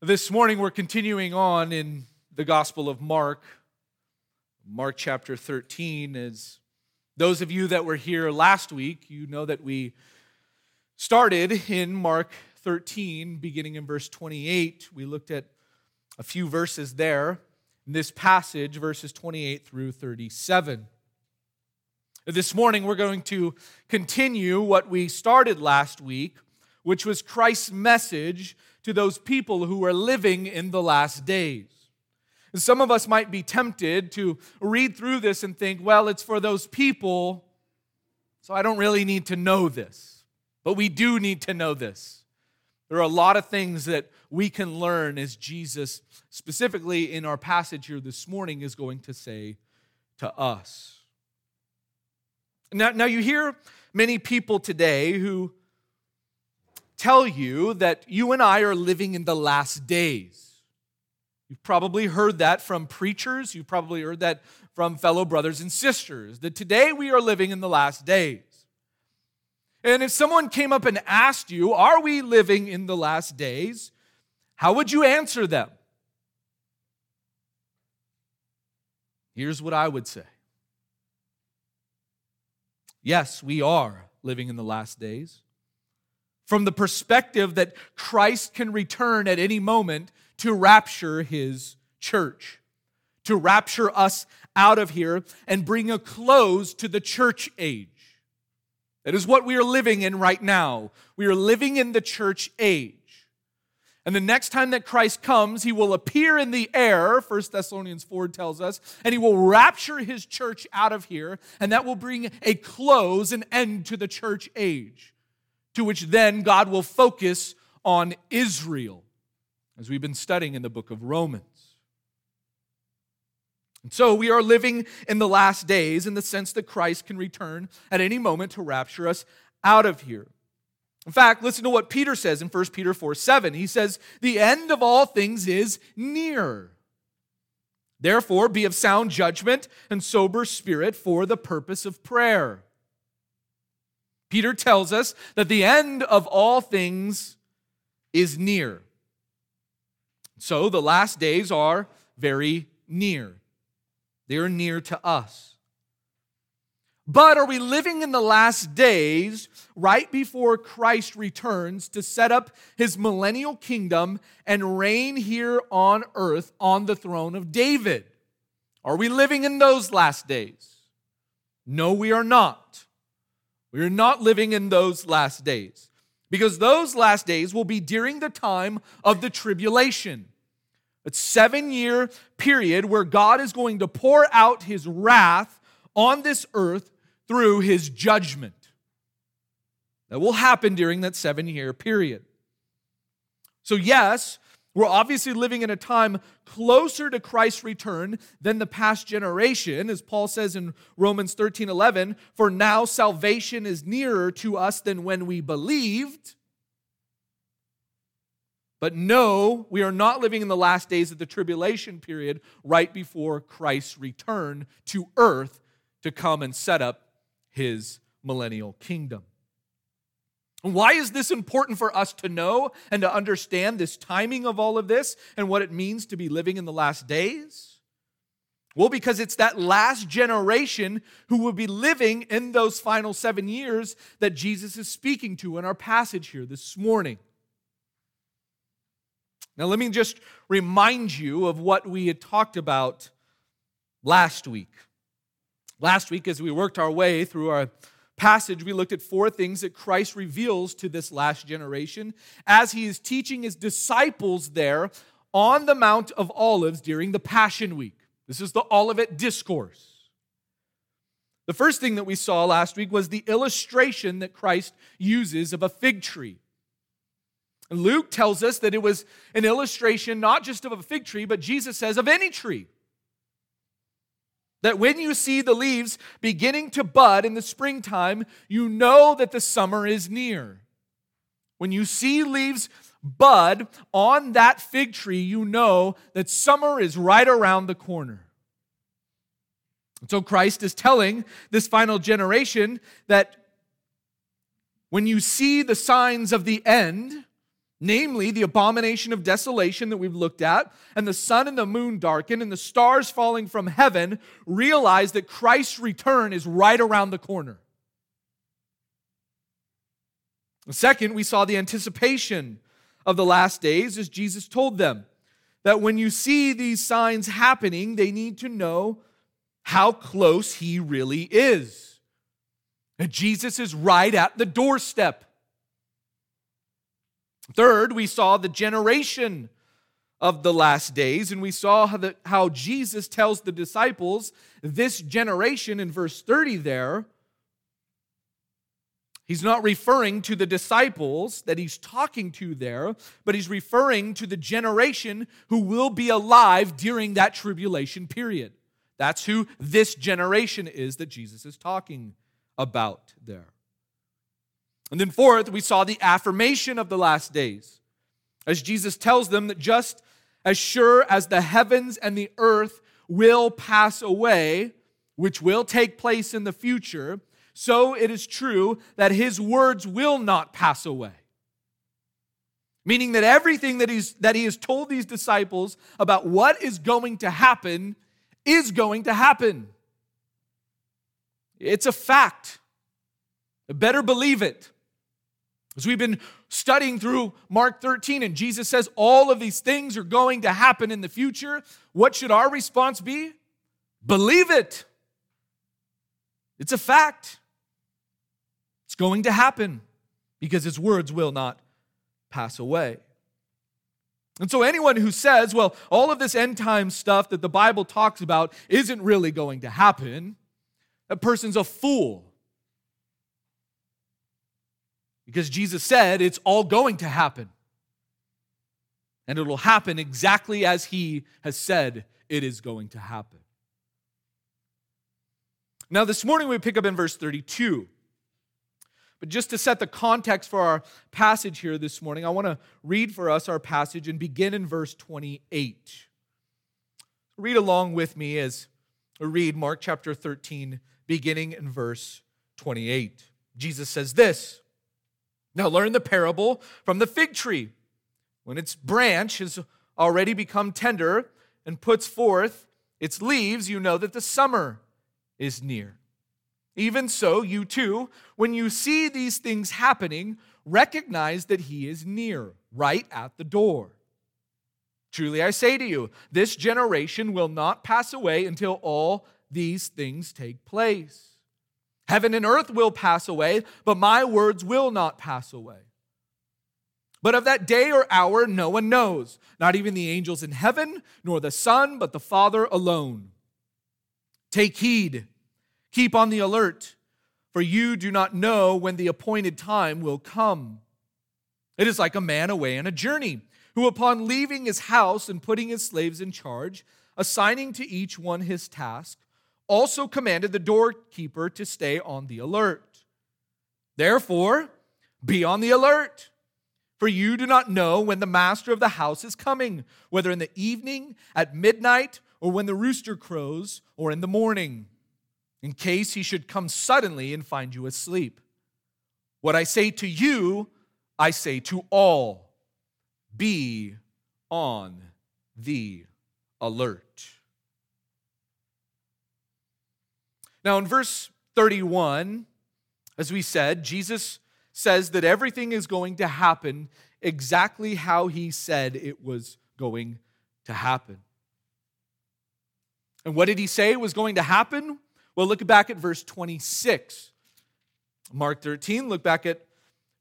This morning, we're continuing on in the Gospel of Mark, Mark chapter 13. As those of you that were here last week, you know that we started in Mark 13, beginning in verse 28. We looked at a few verses there in this passage, verses 28 through 37. This morning, we're going to continue what we started last week, which was Christ's message to those people who are living in the last days. some of us might be tempted to read through this and think, well, it's for those people, so I don't really need to know this. But we do need to know this. There are a lot of things that we can learn as Jesus, specifically in our passage here this morning, is going to say to us. Now, now you hear many people today who tell you that you and I are living in the last days. You've probably heard that from preachers, you've probably heard that from fellow brothers and sisters, that today we are living in the last days. And if someone came up and asked you, Are we living in the last days? How would you answer them? Here's what I would say Yes, we are living in the last days from the perspective that Christ can return at any moment to rapture his church, to rapture us out of here and bring a close to the church age. That is what we are living in right now. We are living in the church age. And the next time that Christ comes, he will appear in the air, 1 Thessalonians 4 tells us, and he will rapture his church out of here, and that will bring a close, an end to the church age to which then God will focus on Israel, as we've been studying in the book of Romans. And so we are living in the last days in the sense that Christ can return at any moment to rapture us out of here. In fact, listen to what Peter says in 1 Peter 4 7. He says, The end of all things is near. Therefore, be of sound judgment and sober spirit for the purpose of prayer. Peter tells us that the end of all things is near. So the last days are very near. They are near to us. But are we living in the last days right before Christ returns to set up his millennial kingdom and reign here on earth on the throne of David? Are we living in those last days? No, we are not. We are not living in those last days because those last days will be during the time of the tribulation. A seven year period where God is going to pour out his wrath on this earth through his judgment. That will happen during that seven year period. So, yes, we're obviously living in a time closer to Christ's return than the past generation, as Paul says in Romans 13 11, for now salvation is nearer to us than when we believed. But no, we are not living in the last days of the tribulation period right before Christ's return to earth to come and set up his millennial kingdom. Why is this important for us to know and to understand this timing of all of this and what it means to be living in the last days? Well, because it's that last generation who will be living in those final seven years that Jesus is speaking to in our passage here this morning. Now, let me just remind you of what we had talked about last week. Last week, as we worked our way through our passage, we looked at four things that Christ reveals to this last generation as he is teaching his disciples there on the Mount of Olives during the Passion Week. This is the Olivet Discourse. The first thing that we saw last week was the illustration that Christ uses of a fig tree. Luke tells us that it was an illustration not just of a fig tree, but Jesus says of any tree. That when you see the leaves beginning to bud in the springtime, you know that the summer is near. When you see leaves bud on that fig tree, you know that summer is right around the corner. so Christ is telling this final generation that when you see the signs of the end, namely the abomination of desolation that we've looked at, and the sun and the moon darken, and the stars falling from heaven, realize that Christ's return is right around the corner. Second, we saw the anticipation of the last days as Jesus told them that when you see these signs happening, they need to know how close he really is. Jesus is right at the doorstep. Third, we saw the generation of the last days, and we saw how, the, how Jesus tells the disciples this generation in verse 30 there. He's not referring to the disciples that he's talking to there, but he's referring to the generation who will be alive during that tribulation period. That's who this generation is that Jesus is talking about there. And then, fourth, we saw the affirmation of the last days as Jesus tells them that just as sure as the heavens and the earth will pass away, which will take place in the future, so it is true that his words will not pass away. Meaning that everything that, he's, that he has told these disciples about what is going to happen is going to happen. It's a fact. Better believe it. As we've been studying through Mark 13, and Jesus says all of these things are going to happen in the future, what should our response be? Believe it. It's a fact. It's going to happen because his words will not pass away. And so, anyone who says, well, all of this end time stuff that the Bible talks about isn't really going to happen, that person's a fool. Because Jesus said it's all going to happen. And it'll happen exactly as He has said it is going to happen. Now, this morning we pick up in verse 32. But just to set the context for our passage here this morning, I want to read for us our passage and begin in verse 28. Read along with me as we read Mark chapter 13, beginning in verse 28. Jesus says this now, learn the parable from the fig tree. When its branch has already become tender and puts forth its leaves, you know that the summer is near. Even so, you too, when you see these things happening, recognize that he is near, right at the door. Truly I say to you, this generation will not pass away until all these things take place. Heaven and earth will pass away, but my words will not pass away. But of that day or hour, no one knows, not even the angels in heaven, nor the Son, but the Father alone. Take heed, keep on the alert, for you do not know when the appointed time will come. It is like a man away on a journey, who, upon leaving his house and putting his slaves in charge, assigning to each one his task, also commanded the doorkeeper to stay on the alert. Therefore, be on the alert, for you do not know when the master of the house is coming, whether in the evening, at midnight, or when the rooster crows, or in the morning, in case he should come suddenly and find you asleep. What I say to you, I say to all be on the alert. Now, in verse 31, as we said, Jesus says that everything is going to happen exactly how he said it was going to happen. And what did he say was going to happen? Well, look back at verse 26. Mark 13, look back at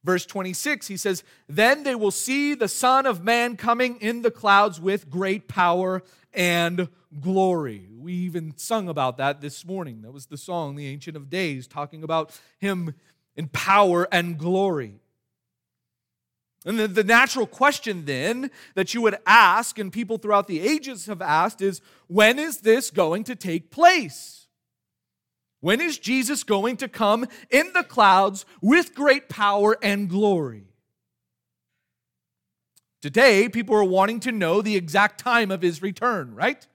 verse 26. He says, Then they will see the Son of Man coming in the clouds with great power and glory. We even sung about that this morning. That was the song, The Ancient of Days, talking about him in power and glory. And the, the natural question then that you would ask, and people throughout the ages have asked, is when is this going to take place? When is Jesus going to come in the clouds with great power and glory? Today, people are wanting to know the exact time of his return, right?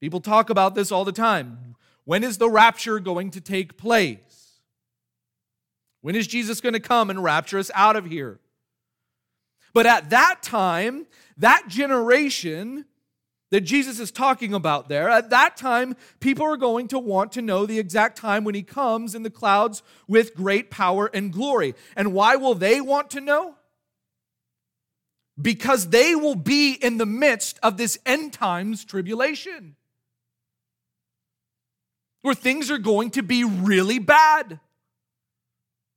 People talk about this all the time. When is the rapture going to take place? When is Jesus going to come and rapture us out of here? But at that time, that generation that Jesus is talking about there, at that time, people are going to want to know the exact time when he comes in the clouds with great power and glory. And why will they want to know? Because they will be in the midst of this end times tribulation where things are going to be really bad.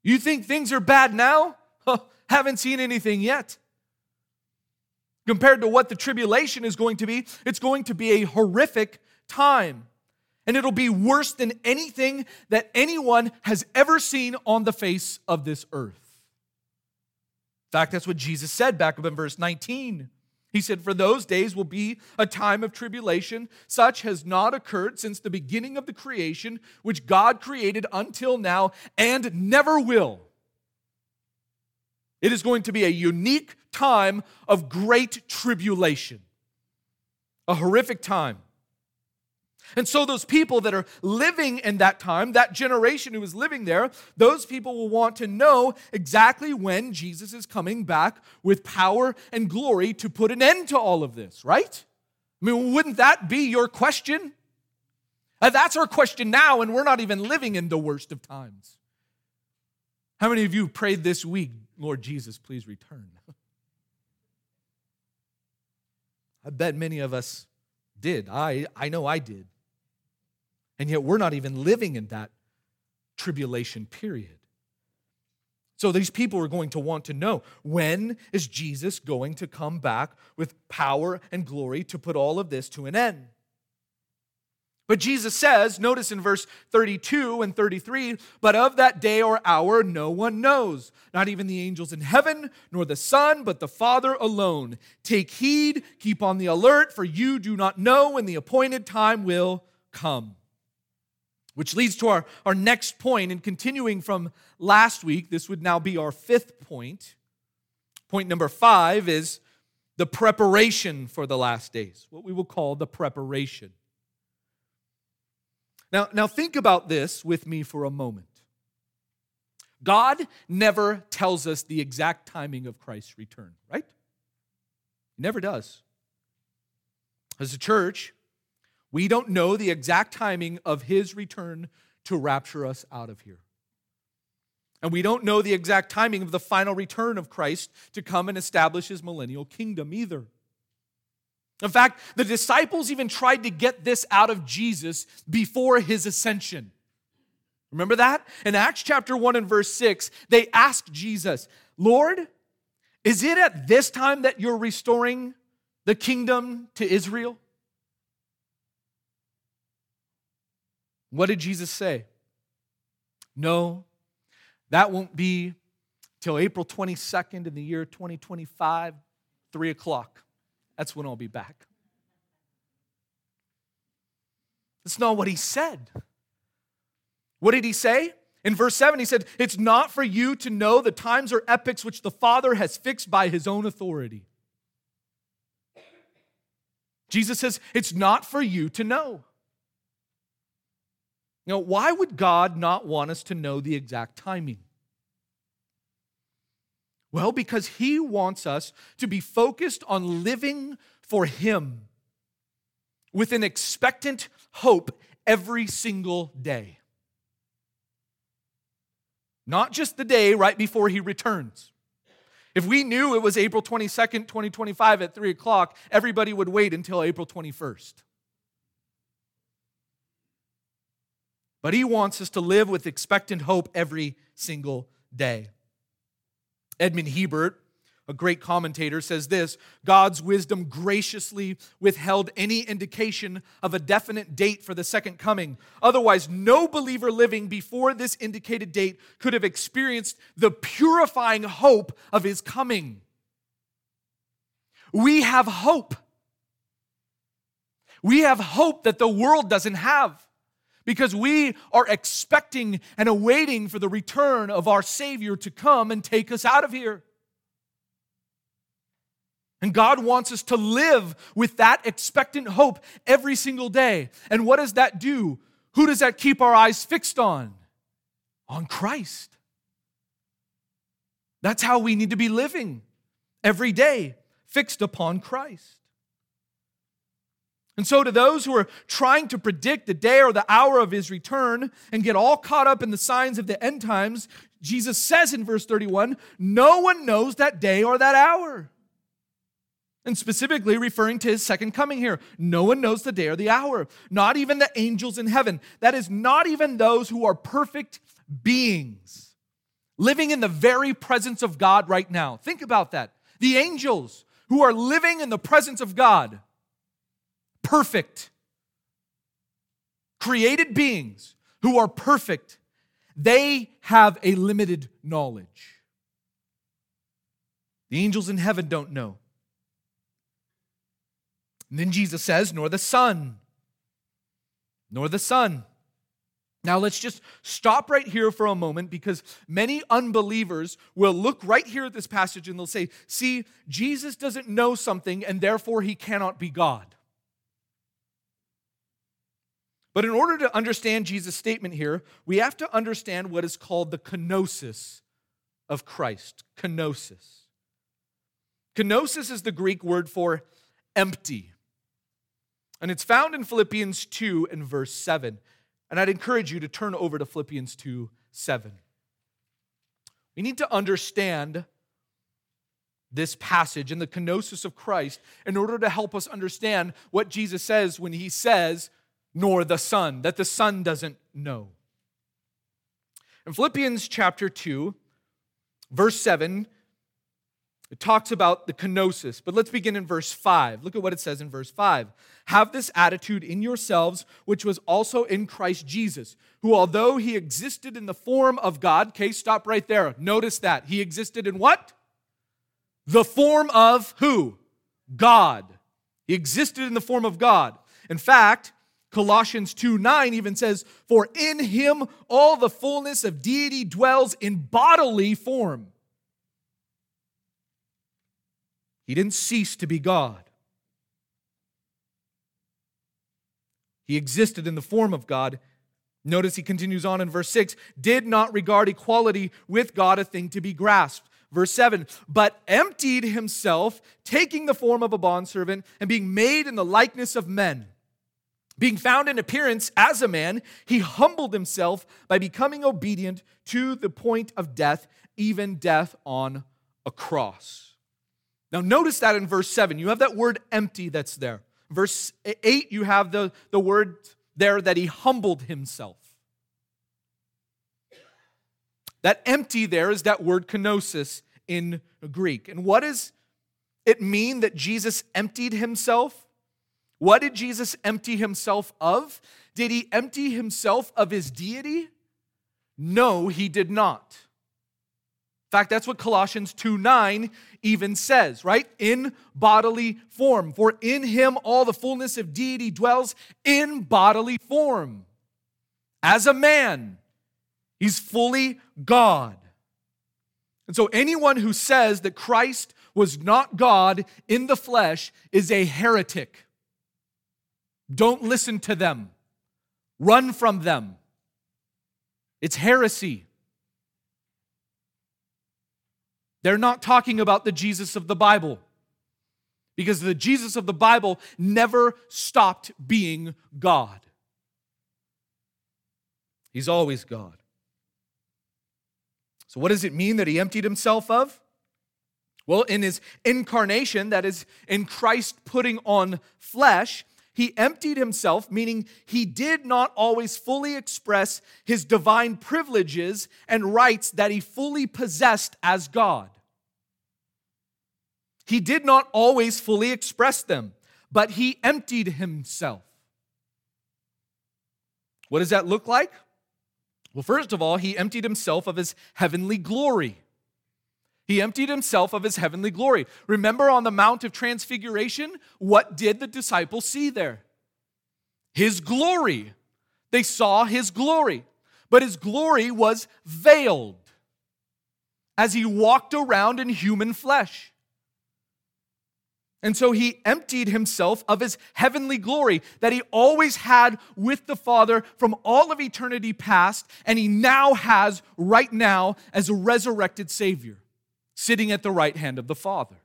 You think things are bad now? Haven't seen anything yet. Compared to what the tribulation is going to be, it's going to be a horrific time. And it'll be worse than anything that anyone has ever seen on the face of this earth. In fact, that's what Jesus said back up in verse 19. He said, For those days will be a time of tribulation, such has not occurred since the beginning of the creation, which God created until now and never will. It is going to be a unique time of great tribulation, a horrific time. And so, those people that are living in that time, that generation who is living there, those people will want to know exactly when Jesus is coming back with power and glory to put an end to all of this, right? I mean, wouldn't that be your question? Uh, that's our question now, and we're not even living in the worst of times. How many of you prayed this week, Lord Jesus, please return? I bet many of us did. I, I know I did. And yet we're not even living in that tribulation period. So these people are going to want to know when is Jesus going to come back with power and glory to put all of this to an end? But Jesus says, notice in verse 32 and 33, but of that day or hour no one knows, not even the angels in heaven, nor the Son, but the Father alone. Take heed, keep on the alert, for you do not know when the appointed time will come. Which leads to our, our next point, and continuing from last week, this would now be our fifth point. Point number five is the preparation for the last days, what we will call the preparation. Now, now think about this with me for a moment. God never tells us the exact timing of Christ's return, right? He never does. As a church, we don't know the exact timing of his return to rapture us out of here. And we don't know the exact timing of the final return of Christ to come and establish his millennial kingdom either. In fact, the disciples even tried to get this out of Jesus before his ascension. Remember that? In Acts chapter 1 and verse 6, they asked Jesus, Lord, is it at this time that you're restoring the kingdom to Israel? What did Jesus say? No, that won't be till April 22nd in the year 2025, 3 o'clock. That's when I'll be back. That's not what he said. What did he say? In verse 7, he said, It's not for you to know the times or epochs which the Father has fixed by his own authority. Jesus says, It's not for you to know. Now, why would God not want us to know the exact timing? Well, because He wants us to be focused on living for Him with an expectant hope every single day. Not just the day right before He returns. If we knew it was April 22nd, 2025 at 3 o'clock, everybody would wait until April 21st. But He wants us to live with expectant hope every single day. Edmond Hiebert, a great commentator, says this God's wisdom graciously withheld any indication of a definite date for the second coming. Otherwise, no believer living before this indicated date could have experienced the purifying hope of his coming. We have hope. We have hope that the world doesn't have because we are expecting and awaiting for the return of our Savior to come and take us out of here. And God wants us to live with that expectant hope every single day. And what does that do? Who does that keep our eyes fixed on? On Christ. That's how we need to be living every day fixed upon Christ. And so, to those who are trying to predict the day or the hour of his return and get all caught up in the signs of the end times, Jesus says in verse 31 no one knows that day or that hour. And specifically referring to his second coming here. No one knows the day or the hour, not even the angels in heaven. That is, not even those who are perfect beings living in the very presence of God right now. Think about that. The angels who are living in the presence of God, perfect, created beings who are perfect, they have a limited knowledge. The angels in heaven don't know. And then Jesus says, nor the Son, nor the Son. Now, let's just stop right here for a moment because many unbelievers will look right here at this passage and they'll say, See, Jesus doesn't know something and therefore he cannot be God. But in order to understand Jesus' statement here, we have to understand what is called the kenosis of Christ. Kenosis. Kenosis is the Greek word for empty. And it's found in Philippians 2 and verse 7. And I'd encourage you to turn over to Philippians 2 7. We need to understand this passage and the kenosis of Christ in order to help us understand what Jesus says when he says, nor the Son, that the Son doesn't know. In Philippians chapter 2, verse 7, it talks about the kenosis, but let's begin in verse 5. Look at what it says in verse 5. Have this attitude in yourselves, which was also in Christ Jesus, who, although he existed in the form of God, okay, stop right there. Notice that. He existed in what? The form of who? God. He existed in the form of God. In fact, Colossians 2 9 even says, For in him all the fullness of deity dwells in bodily form He didn't cease to be God. He existed in the form of God. Notice he continues on in verse 6 did not regard equality with God a thing to be grasped. Verse 7 but emptied himself, taking the form of a bondservant and being made in the likeness of men. Being found in appearance as a man, he humbled himself by becoming obedient to the point of death, even death on a cross. Now, notice that in verse 7, you have that word empty that's there. Verse 8, you have the, the word there that he humbled himself. That empty there is that word kenosis in Greek. And what does it mean that Jesus emptied himself? What did Jesus empty himself of? Did he empty himself of his deity? No, he did not. In fact, that's what Colossians 2 9 even says, right? In bodily form. For in him all the fullness of deity dwells in bodily form. As a man, he's fully God. And so anyone who says that Christ was not God in the flesh is a heretic. Don't listen to them, run from them. It's heresy. They're not talking about the Jesus of the Bible because the Jesus of the Bible never stopped being God. He's always God. So, what does it mean that he emptied himself of? Well, in his incarnation, that is, in Christ putting on flesh, he emptied himself, meaning he did not always fully express his divine privileges and rights that he fully possessed as God. He did not always fully express them, but he emptied himself. What does that look like? Well, first of all, he emptied himself of his heavenly glory. He emptied himself of his heavenly glory. Remember on the Mount of Transfiguration, what did the disciples see there? His glory. They saw his glory, but his glory was veiled as he walked around in human flesh. And so he emptied himself of his heavenly glory that he always had with the Father from all of eternity past, and he now has right now as a resurrected Savior, sitting at the right hand of the Father.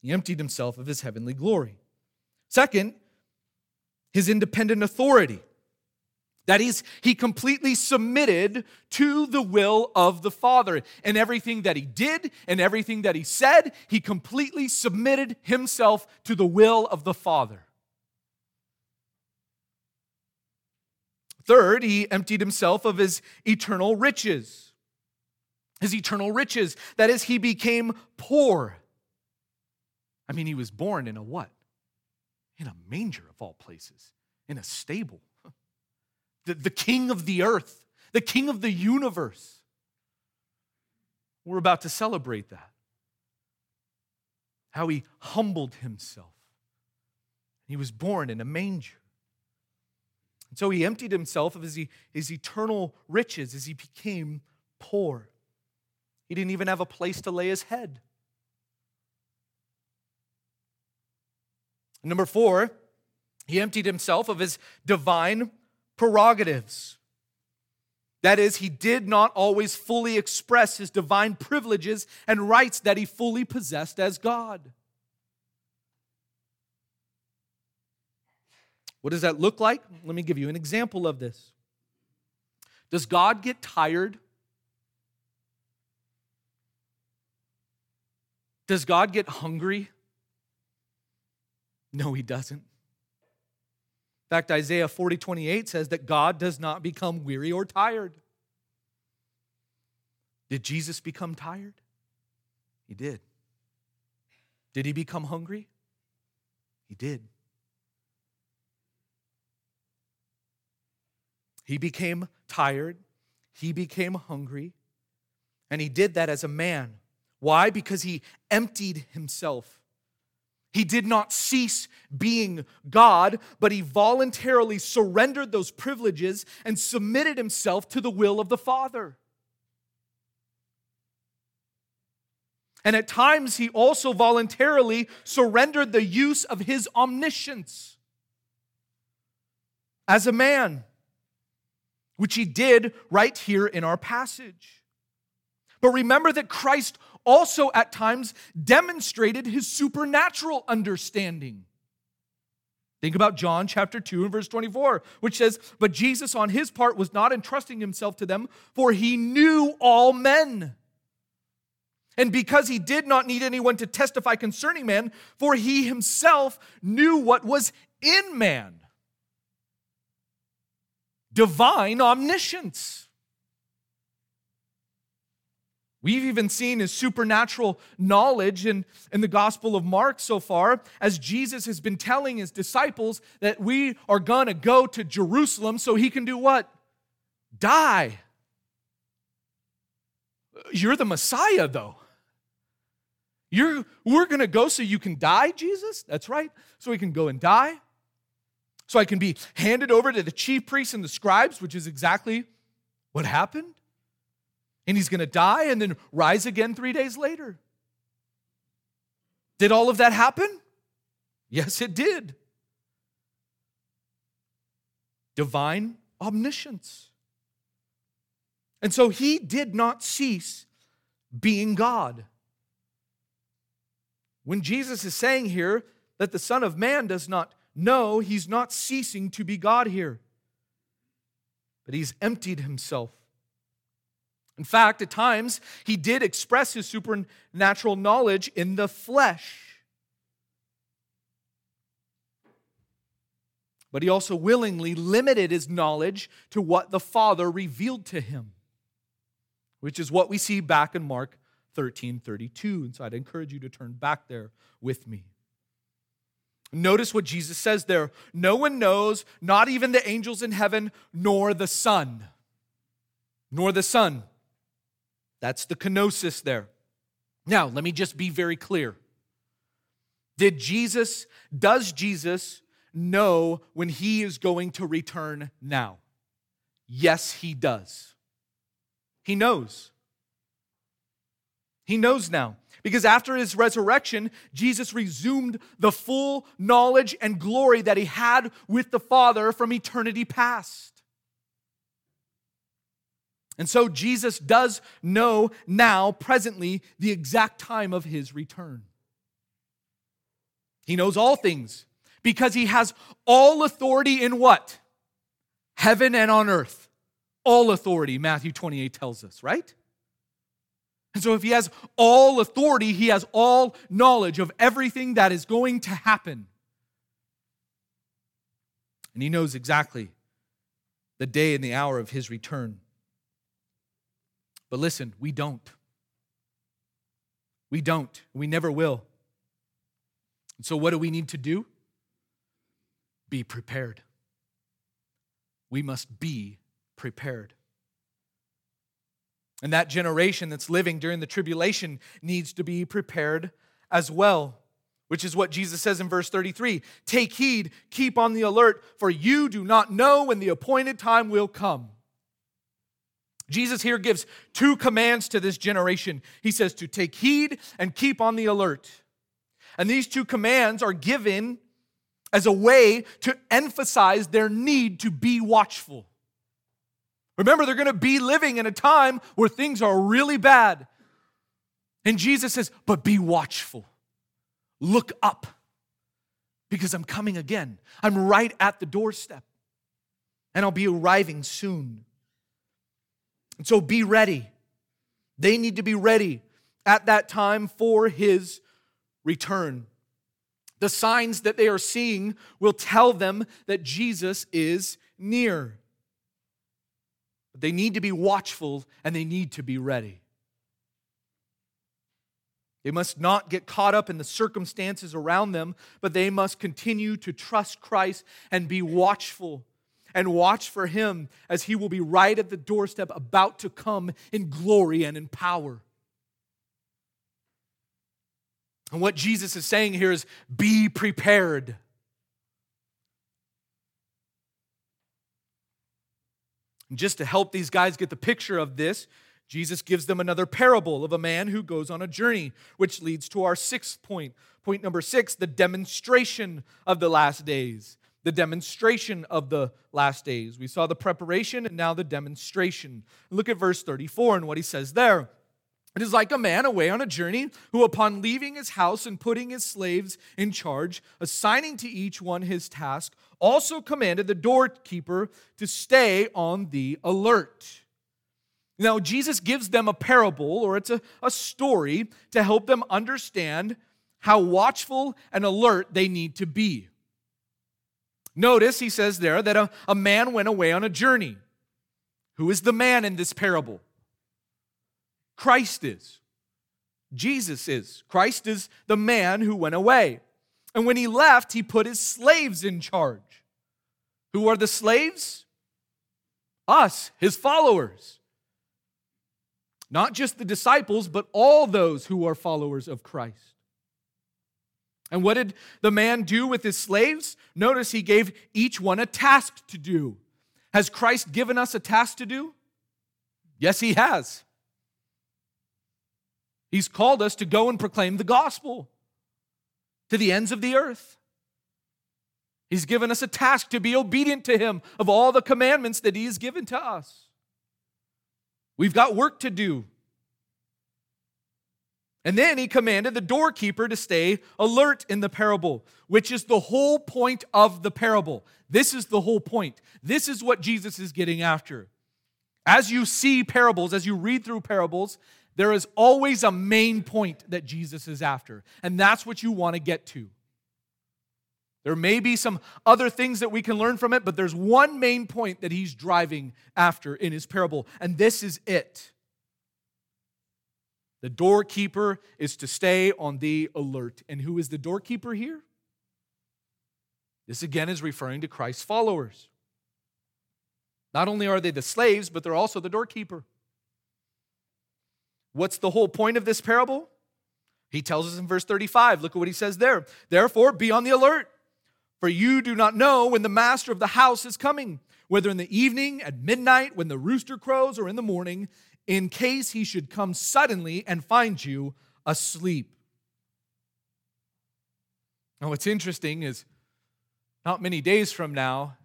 He emptied himself of his heavenly glory. Second, his independent authority. That is, he completely submitted to the will of the Father. And everything that he did and everything that he said, he completely submitted himself to the will of the Father. Third, he emptied himself of his eternal riches. His eternal riches. That is, he became poor. I mean, he was born in a what? In a manger of all places, in a stable the, the king of the earth, the king of the universe. We're about to celebrate that. How he humbled himself. He was born in a manger. And so he emptied himself of his, his eternal riches as he became poor. He didn't even have a place to lay his head. Number four, he emptied himself of his divine prerogatives. That is, he did not always fully express his divine privileges and rights that he fully possessed as God. What does that look like? Let me give you an example of this. Does God get tired? Does God get hungry? No, he doesn't In fact, Isaiah 40 28 says that God does not become weary or tired. Did Jesus become tired? He did. Did he become hungry? He did. He became tired. He became hungry. And he did that as a man. Why? Because he emptied himself he did not cease being God, but he voluntarily surrendered those privileges and submitted himself to the will of the Father. And at times, he also voluntarily surrendered the use of his omniscience as a man, which he did right here in our passage. But remember that Christ also at times demonstrated his supernatural understanding. Think about John chapter 2 and verse 24, which says, But Jesus on his part was not entrusting himself to them, for he knew all men. And because he did not need anyone to testify concerning man, for he himself knew what was in man. Divine omniscience. We've even seen his supernatural knowledge in, in the Gospel of Mark so far, as Jesus has been telling his disciples that we are going to go to Jerusalem so he can do what? Die. You're the Messiah, though. You're, we're going to go so you can die, Jesus? That's right. So he can go and die. So I can be handed over to the chief priests and the scribes, which is exactly what happened and he's going to die and then rise again three days later. Did all of that happen? Yes, it did. Divine omniscience. And so he did not cease being God. When Jesus is saying here that the Son of Man does not know, he's not ceasing to be God here, but he's emptied himself in fact, at times, he did express his supernatural knowledge in the flesh. But he also willingly limited his knowledge to what the Father revealed to him, which is what we see back in Mark 13 32. And so I'd encourage you to turn back there with me. Notice what Jesus says there no one knows, not even the angels in heaven, nor the Son. Nor the Son. That's the kenosis there. Now, let me just be very clear. Did Jesus, does Jesus know when he is going to return now? Yes, he does. He knows. He knows now. Because after his resurrection, Jesus resumed the full knowledge and glory that he had with the Father from eternity past. And so Jesus does know now, presently, the exact time of his return. He knows all things because he has all authority in what? Heaven and on earth. All authority, Matthew 28 tells us, right? And so, if he has all authority, he has all knowledge of everything that is going to happen. And he knows exactly the day and the hour of his return. But listen, we don't. We don't. We never will. And so, what do we need to do? Be prepared. We must be prepared. And that generation that's living during the tribulation needs to be prepared as well, which is what Jesus says in verse 33 Take heed, keep on the alert, for you do not know when the appointed time will come. Jesus here gives two commands to this generation. He says to take heed and keep on the alert. And these two commands are given as a way to emphasize their need to be watchful. Remember, they're going to be living in a time where things are really bad. And Jesus says, but be watchful. Look up because I'm coming again. I'm right at the doorstep and I'll be arriving soon. And so be ready. They need to be ready at that time for his return. The signs that they are seeing will tell them that Jesus is near. But they need to be watchful and they need to be ready. They must not get caught up in the circumstances around them, but they must continue to trust Christ and be watchful and watch for him as he will be right at the doorstep about to come in glory and in power. And what Jesus is saying here is be prepared. And just to help these guys get the picture of this, Jesus gives them another parable of a man who goes on a journey, which leads to our sixth point. Point number six the demonstration of the last days. The demonstration of the last days. We saw the preparation and now the demonstration. Look at verse 34 and what he says there. It is like a man away on a journey who, upon leaving his house and putting his slaves in charge, assigning to each one his task, also commanded the doorkeeper to stay on the alert. Now, Jesus gives them a parable, or it's a, a story, to help them understand how watchful and alert they need to be. Notice he says there that a, a man went away on a journey. Who is the man in this parable? Christ is. Jesus is. Christ is the man who went away. And when he left, he put his slaves in charge. Who are the slaves? Us, his followers. Not just the disciples, but all those who are followers of Christ. And what did the man do with his slaves? Notice he gave each one a task to do. Has Christ given us a task to do? Yes, he has. He's called us to go and proclaim the gospel to the ends of the earth. He's given us a task to be obedient to Him of all the commandments that He has given to us. We've got work to do. And then He commanded the doorkeeper to stay alert in the parable, which is the whole point of the parable. This is the whole point. This is what Jesus is getting after. As you see parables, as you read through parables, there is always a main point that Jesus is after, and that's what you want to get to. There may be some other things that we can learn from it, but there's one main point that he's driving after in his parable, and this is it. The doorkeeper is to stay on the alert. And who is the doorkeeper here? This again is referring to Christ's followers. Not only are they the slaves, but they're also the doorkeeper. What's the whole point of this parable? He tells us in verse 35. Look at what he says there. Therefore, be on the alert, for you do not know when the master of the house is coming, whether in the evening, at midnight, when the rooster crows, or in the morning, in case he should come suddenly and find you asleep. Now, what's interesting is not many days from now,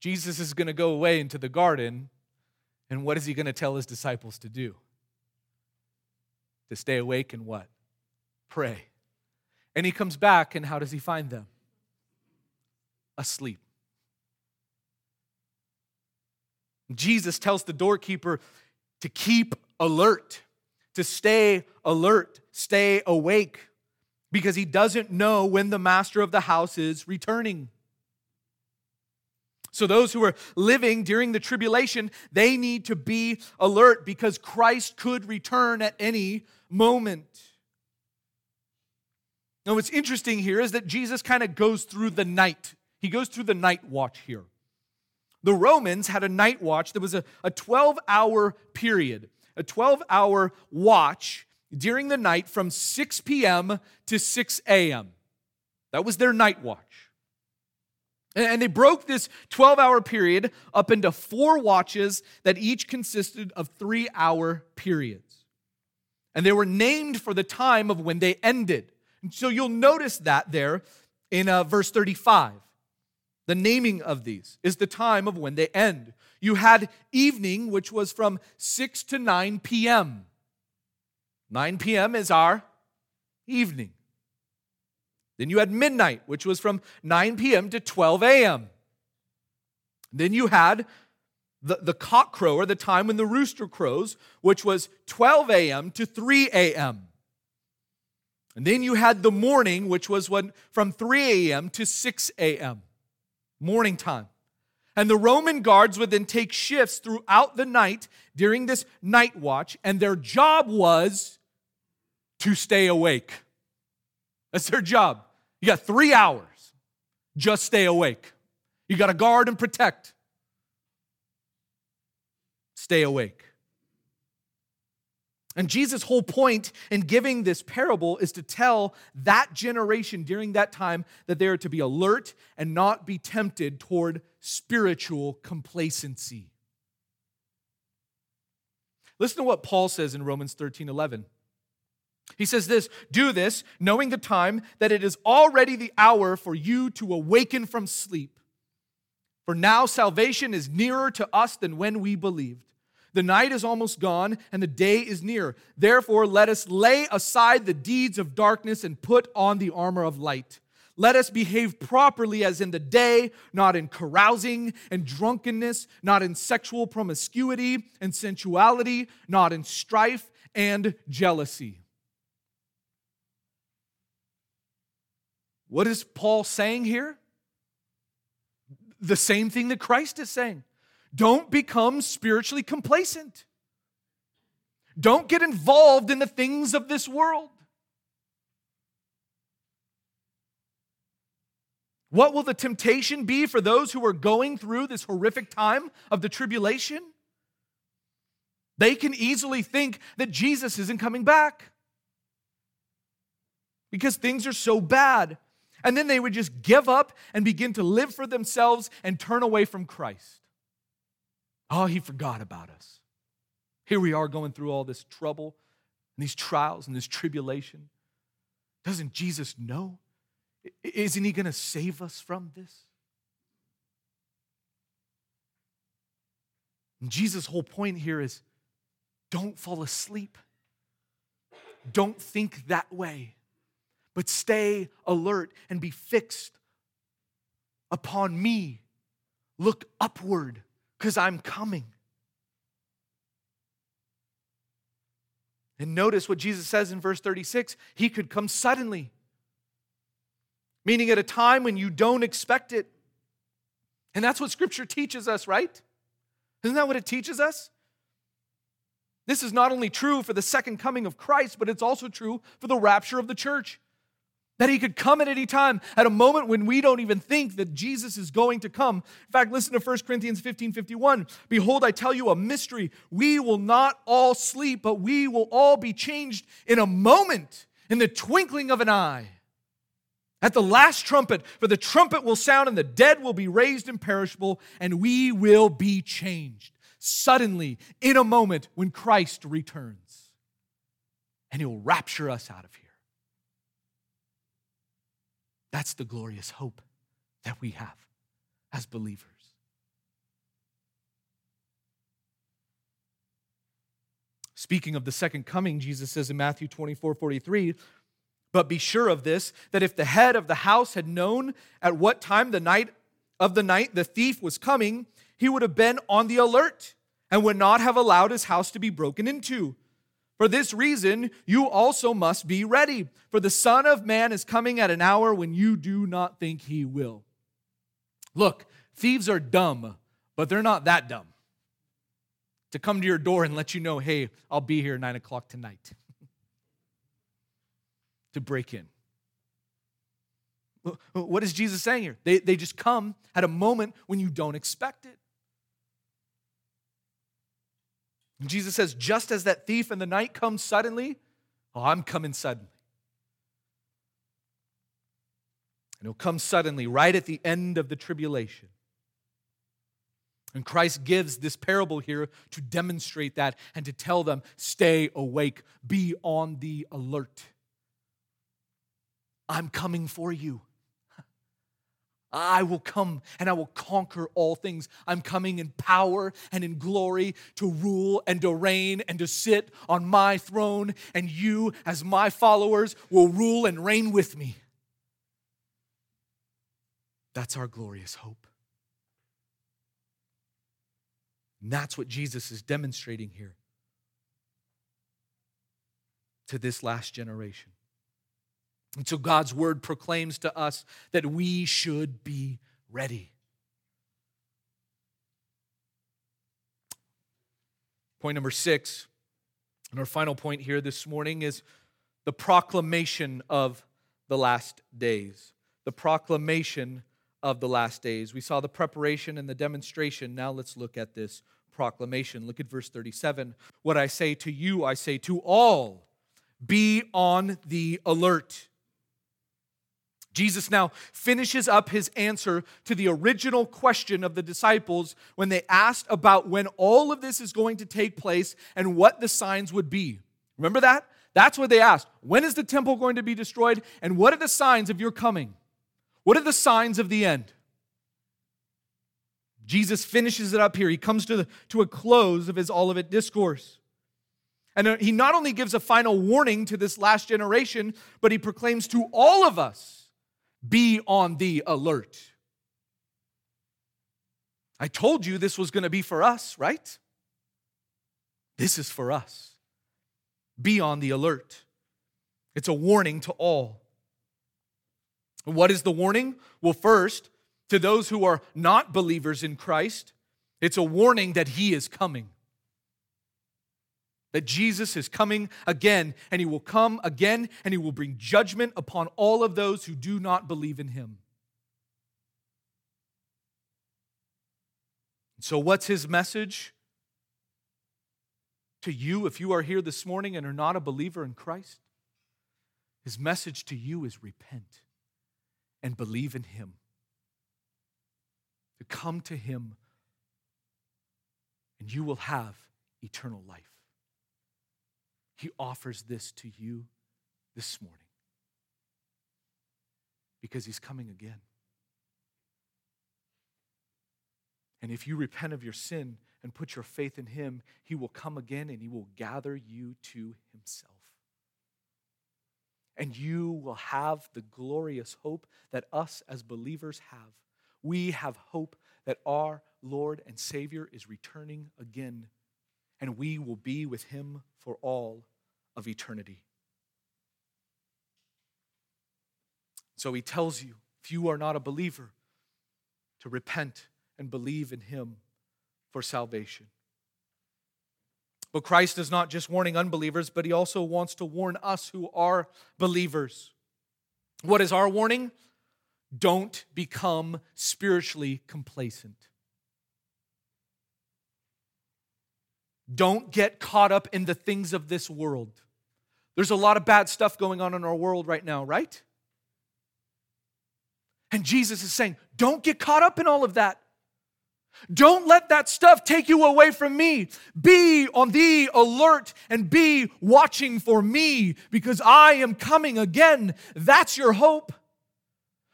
Jesus is going to go away into the garden, and what is he going to tell his disciples to do? to stay awake and what? Pray. And he comes back, and how does he find them? Asleep. Jesus tells the doorkeeper to keep alert, to stay alert, stay awake, because he doesn't know when the master of the house is returning. So, those who are living during the tribulation, they need to be alert because Christ could return at any moment. Now, what's interesting here is that Jesus kind of goes through the night. He goes through the night watch here. The Romans had a night watch that was a, a 12 hour period, a 12 hour watch during the night from 6 p.m. to 6 a.m. That was their night watch. And they broke this 12 hour period up into four watches that each consisted of three hour periods. And they were named for the time of when they ended. And so you'll notice that there in uh, verse 35. The naming of these is the time of when they end. You had evening, which was from 6 to 9 p.m. 9 p.m. is our evening. Then you had midnight, which was from 9 p.m. to 12 a.m. Then you had the, the cock crow, or the time when the rooster crows, which was 12 a.m. to 3 a.m. And then you had the morning, which was when, from 3 a.m. to 6 a.m morning time. And the Roman guards would then take shifts throughout the night during this night watch, and their job was to stay awake. That's their job. You got three hours, just stay awake. You got to guard and protect. Stay awake. And Jesus' whole point in giving this parable is to tell that generation during that time that they are to be alert and not be tempted toward spiritual complacency. Listen to what Paul says in Romans 13 11. He says this Do this, knowing the time that it is already the hour for you to awaken from sleep. For now salvation is nearer to us than when we believed. The night is almost gone and the day is near. Therefore, let us lay aside the deeds of darkness and put on the armor of light. Let us behave properly as in the day, not in carousing and drunkenness, not in sexual promiscuity and sensuality, not in strife and jealousy. What is Paul saying here? The same thing that Christ is saying. Don't become spiritually complacent. Don't get involved in the things of this world. What will the temptation be for those who are going through this horrific time of the tribulation? They can easily think that Jesus isn't coming back because things are so bad. And then they would just give up and begin to live for themselves and turn away from Christ. Oh, he forgot about us. Here we are going through all this trouble and these trials and this tribulation. Doesn't Jesus know? Isn't he going to save us from this? And Jesus' whole point here is don't fall asleep. Don't think that way, but stay alert and be fixed upon me. Look upward because I'm coming. And notice what Jesus says in verse 36 He could come suddenly, meaning at a time when you don't expect it. And that's what Scripture teaches us, right? Isn't that what it teaches us? This is not only true for the second coming of Christ, but it's also true for the rapture of the church. That he could come at any time, at a moment when we don't even think that Jesus is going to come. In fact, listen to 1 Corinthians 15 51. Behold, I tell you a mystery. We will not all sleep, but we will all be changed in a moment, in the twinkling of an eye. At the last trumpet, for the trumpet will sound, and the dead will be raised imperishable, and we will be changed suddenly in a moment when Christ returns. And he will rapture us out of here. That's the glorious hope that we have as believers. Speaking of the second coming, Jesus says in Matthew 24 43, But be sure of this that if the head of the house had known at what time the night of the night the thief was coming, he would have been on the alert and would not have allowed his house to be broken into. For this reason, you also must be ready, for the Son of Man is coming at an hour when you do not think he will. Look, thieves are dumb, but they're not that dumb to come to your door and let you know, hey, I'll be here nine o'clock tonight to break in. What is Jesus saying here? They, they just come at a moment when you don't expect it. Jesus says, just as that thief in the night comes suddenly, oh, I'm coming suddenly. And he'll come suddenly, right at the end of the tribulation. And Christ gives this parable here to demonstrate that and to tell them, stay awake, be on the alert. I'm coming for you. I will come and I will conquer all things. I'm coming in power and in glory to rule and to reign and to sit on my throne, and you, as my followers, will rule and reign with me. That's our glorious hope. And that's what Jesus is demonstrating here to this last generation. And so God's word proclaims to us that we should be ready. Point number six, and our final point here this morning is the proclamation of the last days. The proclamation of the last days. We saw the preparation and the demonstration. Now let's look at this proclamation. Look at verse 37. What I say to you, I say to all be on the alert. Jesus now finishes up his answer to the original question of the disciples when they asked about when all of this is going to take place and what the signs would be. Remember that? That's what they asked. When is the temple going to be destroyed? And what are the signs of your coming? What are the signs of the end? Jesus finishes it up here. He comes to, the, to a close of his Olivet discourse. And uh, he not only gives a final warning to this last generation, but he proclaims to all of us be on the alert. I told you this was going to be for us, right? This is for us. Be on the alert. It's a warning to all. What is the warning? Well, first, to those who are not believers in Christ, it's a warning that He is coming that Jesus is coming again, and he will come again, and he will bring judgment upon all of those who do not believe in him. So, what's his message to you if you are here this morning and are not a believer in Christ? His message to you is repent and believe in him. To come to him, and you will have eternal life. He offers this to you this morning because He's coming again. And if you repent of your sin and put your faith in Him, He will come again and He will gather you to Himself. And you will have the glorious hope that us as believers have. We have hope that our Lord and Savior is returning again and we will be with him for all of eternity. So he tells you, if you are not a believer, to repent and believe in him for salvation. But Christ is not just warning unbelievers, but he also wants to warn us who are believers. What is our warning? Don't become spiritually complacent. Don't get caught up in the things of this world. There's a lot of bad stuff going on in our world right now, right? And Jesus is saying, don't get caught up in all of that. Don't let that stuff take you away from me. Be on the alert and be watching for me because I am coming again. That's your hope.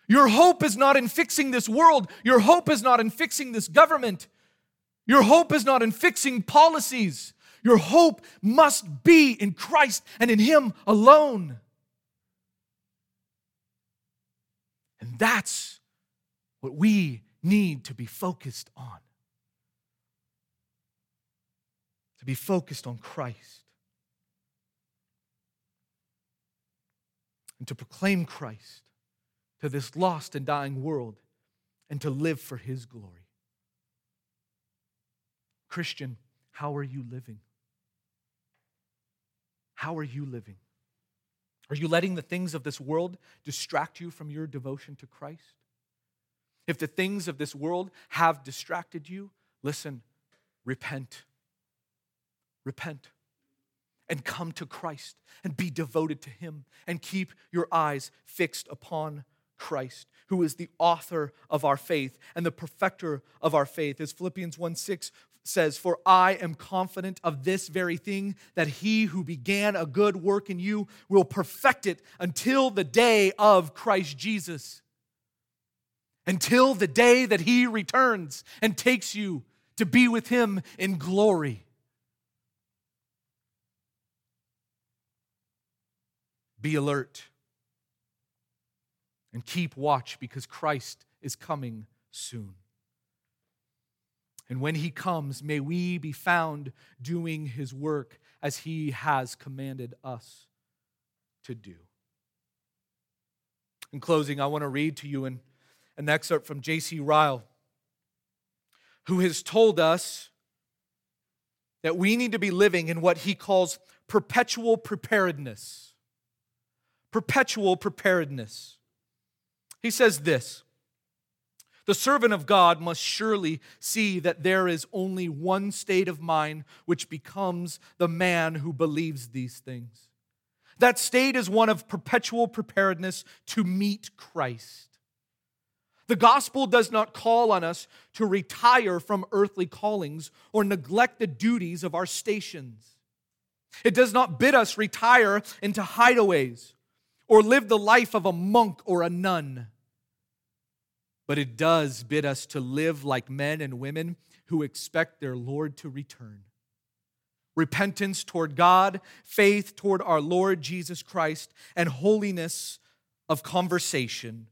Your hope is not in fixing this world. Your hope is not in fixing this government. Your hope is not in fixing policies. Your hope must be in Christ and in Him alone. And that's what we need to be focused on. To be focused on Christ. And to proclaim Christ to this lost and dying world and to live for His glory. Christian, how are you living? How are you living? Are you letting the things of this world distract you from your devotion to Christ? If the things of this world have distracted you, listen, repent. Repent and come to Christ and be devoted to Him and keep your eyes fixed upon Christ, who is the author of our faith and the perfecter of our faith. As Philippians 1 6 says, For I am confident of this very thing, that he who began a good work in you will perfect it until the day of Christ Jesus. Until the day that he returns and takes you to be with him in glory. Be alert and keep watch because Christ is coming soon. And when he comes, may we be found doing his work as he has commanded us to do. In closing, I want to read to you an, an excerpt from J.C. Ryle, who has told us that we need to be living in what he calls perpetual preparedness. Perpetual preparedness. He says this The servant of God must surely see that there is only one state of mind which becomes the man who believes these things. That state is one of perpetual preparedness to meet Christ. The gospel does not call on us to retire from earthly callings or neglect the duties of our stations. It does not bid us retire into hideaways or live the life of a monk or a nun but it does bid us to live like men and women who expect their Lord to return. Repentance toward God, faith toward our Lord Jesus Christ, and holiness of conversation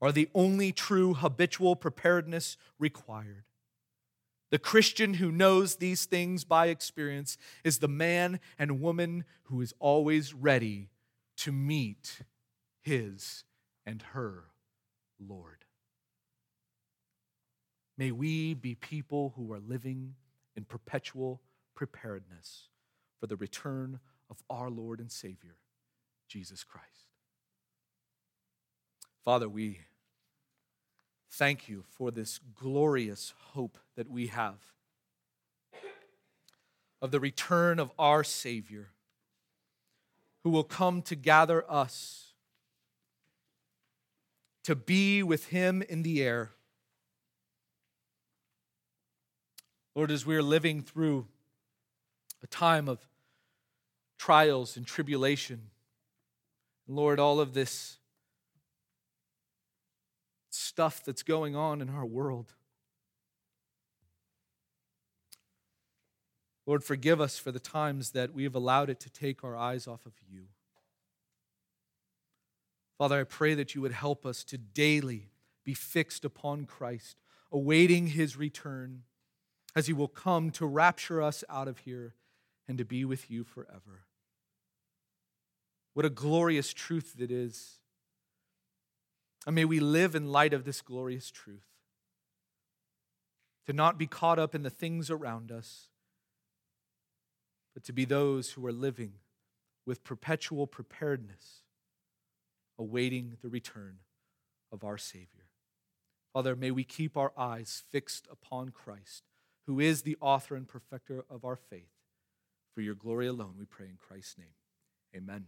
are the only true habitual preparedness required. The Christian who knows these things by experience is the man and woman who is always ready to meet his and her Lord. May we be people who are living in perpetual preparedness for the return of our Lord and Savior, Jesus Christ. Father, we thank you for this glorious hope that we have of the return of our Savior, who will come to gather us to be with Him in the air Lord, as we are living through a time of trials and tribulation, Lord, all of this stuff that's going on in our world. Lord, forgive us for the times that we have allowed it to take our eyes off of you. Father, I pray that you would help us to daily be fixed upon Christ, awaiting his return as he will come to rapture us out of here and to be with you forever. What a glorious truth it is. And may we live in light of this glorious truth. To not be caught up in the things around us, but to be those who are living with perpetual preparedness, awaiting the return of our Savior. Father, may we keep our eyes fixed upon Christ who is the author and perfecter of our faith. For your glory alone, we pray in Christ's name. Amen.